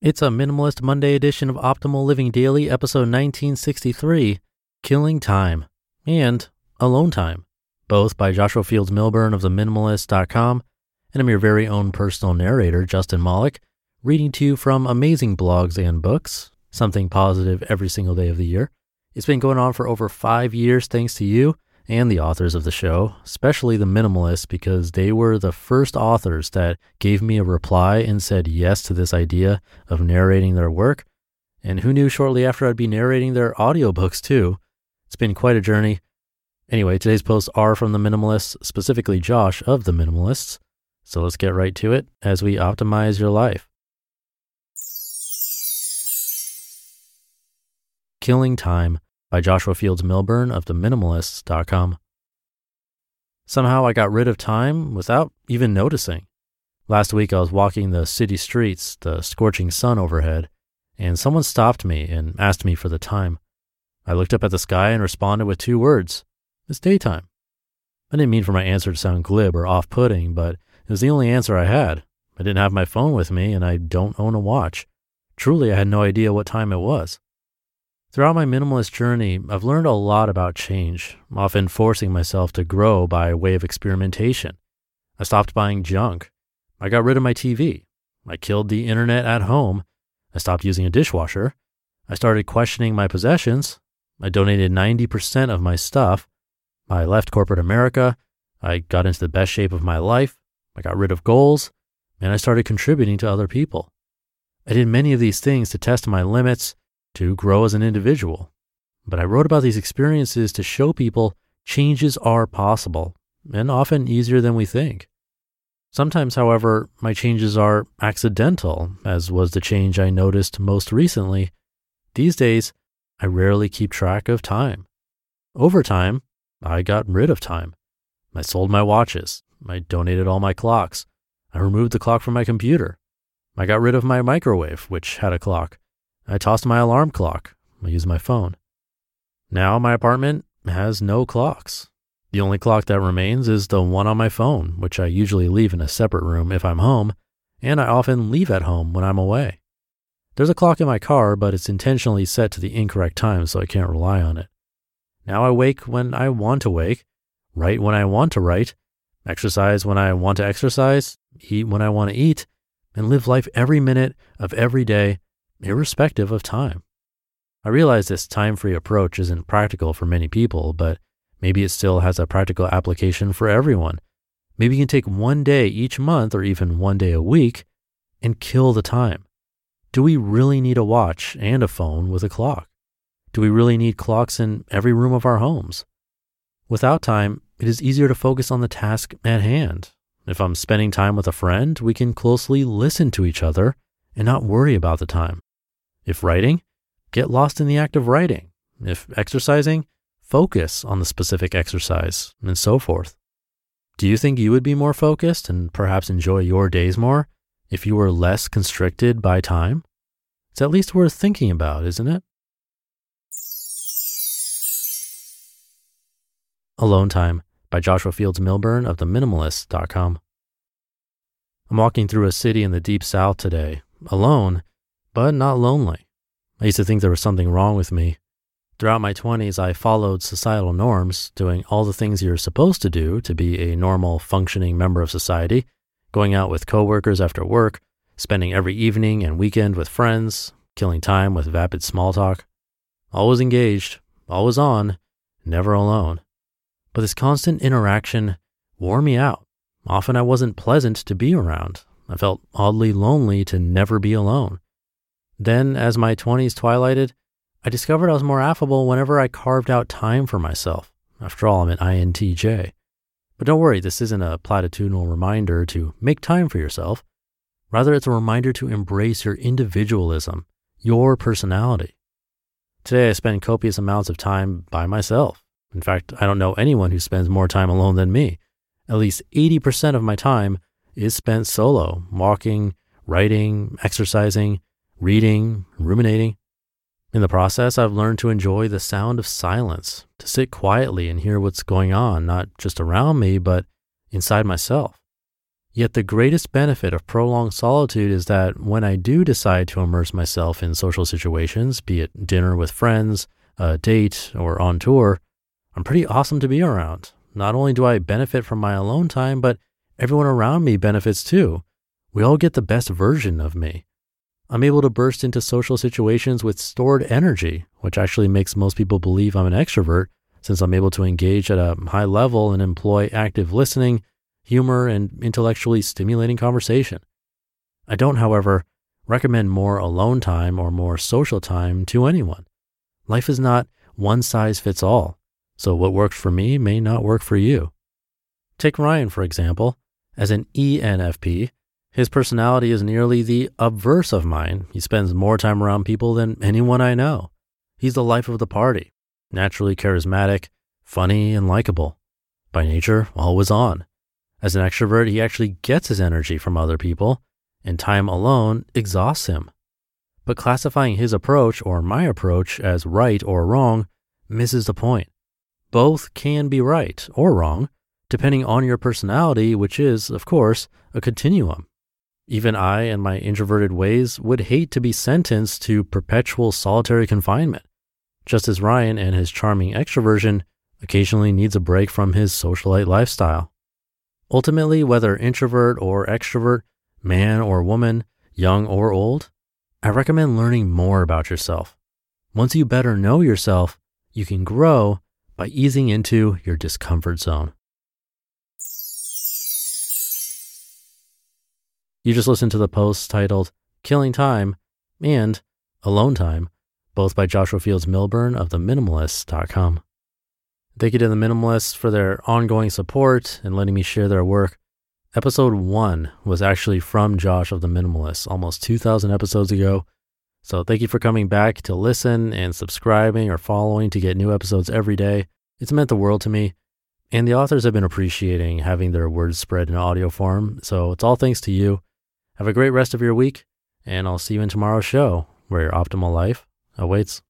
It's a Minimalist Monday edition of Optimal Living Daily, episode 1963 Killing Time and Alone Time, both by Joshua Fields Millburn of TheMinimalists.com. And I'm your very own personal narrator, Justin Malik, reading to you from amazing blogs and books, something positive every single day of the year. It's been going on for over five years thanks to you and the authors of the show, especially the minimalists, because they were the first authors that gave me a reply and said yes to this idea of narrating their work. And who knew shortly after I'd be narrating their audiobooks too? It's been quite a journey. Anyway, today's posts are from the minimalists, specifically Josh of the minimalists. So let's get right to it as we optimize your life. Killing Time by Joshua Fields Millburn of theminimalists.com. Somehow I got rid of time without even noticing. Last week I was walking the city streets, the scorching sun overhead, and someone stopped me and asked me for the time. I looked up at the sky and responded with two words It's daytime. I didn't mean for my answer to sound glib or off putting, but it was the only answer I had. I didn't have my phone with me, and I don't own a watch. Truly, I had no idea what time it was. Throughout my minimalist journey, I've learned a lot about change, often forcing myself to grow by way of experimentation. I stopped buying junk. I got rid of my TV. I killed the internet at home. I stopped using a dishwasher. I started questioning my possessions. I donated 90% of my stuff. I left corporate America. I got into the best shape of my life. I got rid of goals. And I started contributing to other people. I did many of these things to test my limits to grow as an individual. But I wrote about these experiences to show people changes are possible and often easier than we think. Sometimes, however, my changes are accidental, as was the change I noticed most recently. These days, I rarely keep track of time. Over time, I got rid of time. I sold my watches. I donated all my clocks. I removed the clock from my computer. I got rid of my microwave, which had a clock. I tossed my alarm clock. I used my phone. Now my apartment has no clocks. The only clock that remains is the one on my phone, which I usually leave in a separate room if I'm home, and I often leave at home when I'm away. There's a clock in my car, but it's intentionally set to the incorrect time so I can't rely on it. Now I wake when I want to wake, write when I want to write, exercise when I want to exercise, eat when I want to eat, and live life every minute of every day irrespective of time. I realize this time free approach isn't practical for many people, but maybe it still has a practical application for everyone. Maybe you can take one day each month or even one day a week and kill the time. Do we really need a watch and a phone with a clock? Do we really need clocks in every room of our homes? Without time, it is easier to focus on the task at hand. If I'm spending time with a friend, we can closely listen to each other and not worry about the time. If writing, get lost in the act of writing. If exercising, focus on the specific exercise, and so forth. Do you think you would be more focused and perhaps enjoy your days more if you were less constricted by time? It's at least worth thinking about, isn't it? Alone Time by Joshua Fields Millburn of TheMinimalists.com. I'm walking through a city in the deep south today, alone, but not lonely. I used to think there was something wrong with me. Throughout my 20s, I followed societal norms, doing all the things you're supposed to do to be a normal, functioning member of society, going out with coworkers after work, spending every evening and weekend with friends, killing time with vapid small talk. Always engaged, always on, never alone. But this constant interaction wore me out. Often I wasn't pleasant to be around. I felt oddly lonely to never be alone. Then, as my 20s twilighted, I discovered I was more affable whenever I carved out time for myself. After all, I'm an INTJ. But don't worry, this isn't a platitudinal reminder to make time for yourself. Rather, it's a reminder to embrace your individualism, your personality. Today, I spend copious amounts of time by myself. In fact, I don't know anyone who spends more time alone than me. At least 80% of my time is spent solo, walking, writing, exercising, reading, ruminating. In the process, I've learned to enjoy the sound of silence, to sit quietly and hear what's going on, not just around me, but inside myself. Yet the greatest benefit of prolonged solitude is that when I do decide to immerse myself in social situations, be it dinner with friends, a date, or on tour, I'm pretty awesome to be around. Not only do I benefit from my alone time, but everyone around me benefits too. We all get the best version of me. I'm able to burst into social situations with stored energy, which actually makes most people believe I'm an extrovert since I'm able to engage at a high level and employ active listening, humor, and intellectually stimulating conversation. I don't, however, recommend more alone time or more social time to anyone. Life is not one size fits all, so what works for me may not work for you. Take Ryan, for example. As an ENFP, his personality is nearly the obverse of mine. He spends more time around people than anyone I know. He's the life of the party, naturally charismatic, funny, and likable. By nature, always on. As an extrovert, he actually gets his energy from other people, and time alone exhausts him. But classifying his approach or my approach as right or wrong misses the point. Both can be right or wrong, depending on your personality, which is, of course, a continuum. Even I and my introverted ways would hate to be sentenced to perpetual solitary confinement, just as Ryan and his charming extroversion occasionally needs a break from his socialite lifestyle. Ultimately, whether introvert or extrovert, man or woman, young or old, I recommend learning more about yourself. Once you better know yourself, you can grow by easing into your discomfort zone. You just listened to the posts titled Killing Time and Alone Time, both by Joshua Fields Millburn of theminimalists.com. Thank you to the Minimalists for their ongoing support and letting me share their work. Episode one was actually from Josh of the Minimalists almost 2,000 episodes ago. So thank you for coming back to listen and subscribing or following to get new episodes every day. It's meant the world to me. And the authors have been appreciating having their words spread in audio form. So it's all thanks to you. Have a great rest of your week, and I'll see you in tomorrow's show where your optimal life awaits.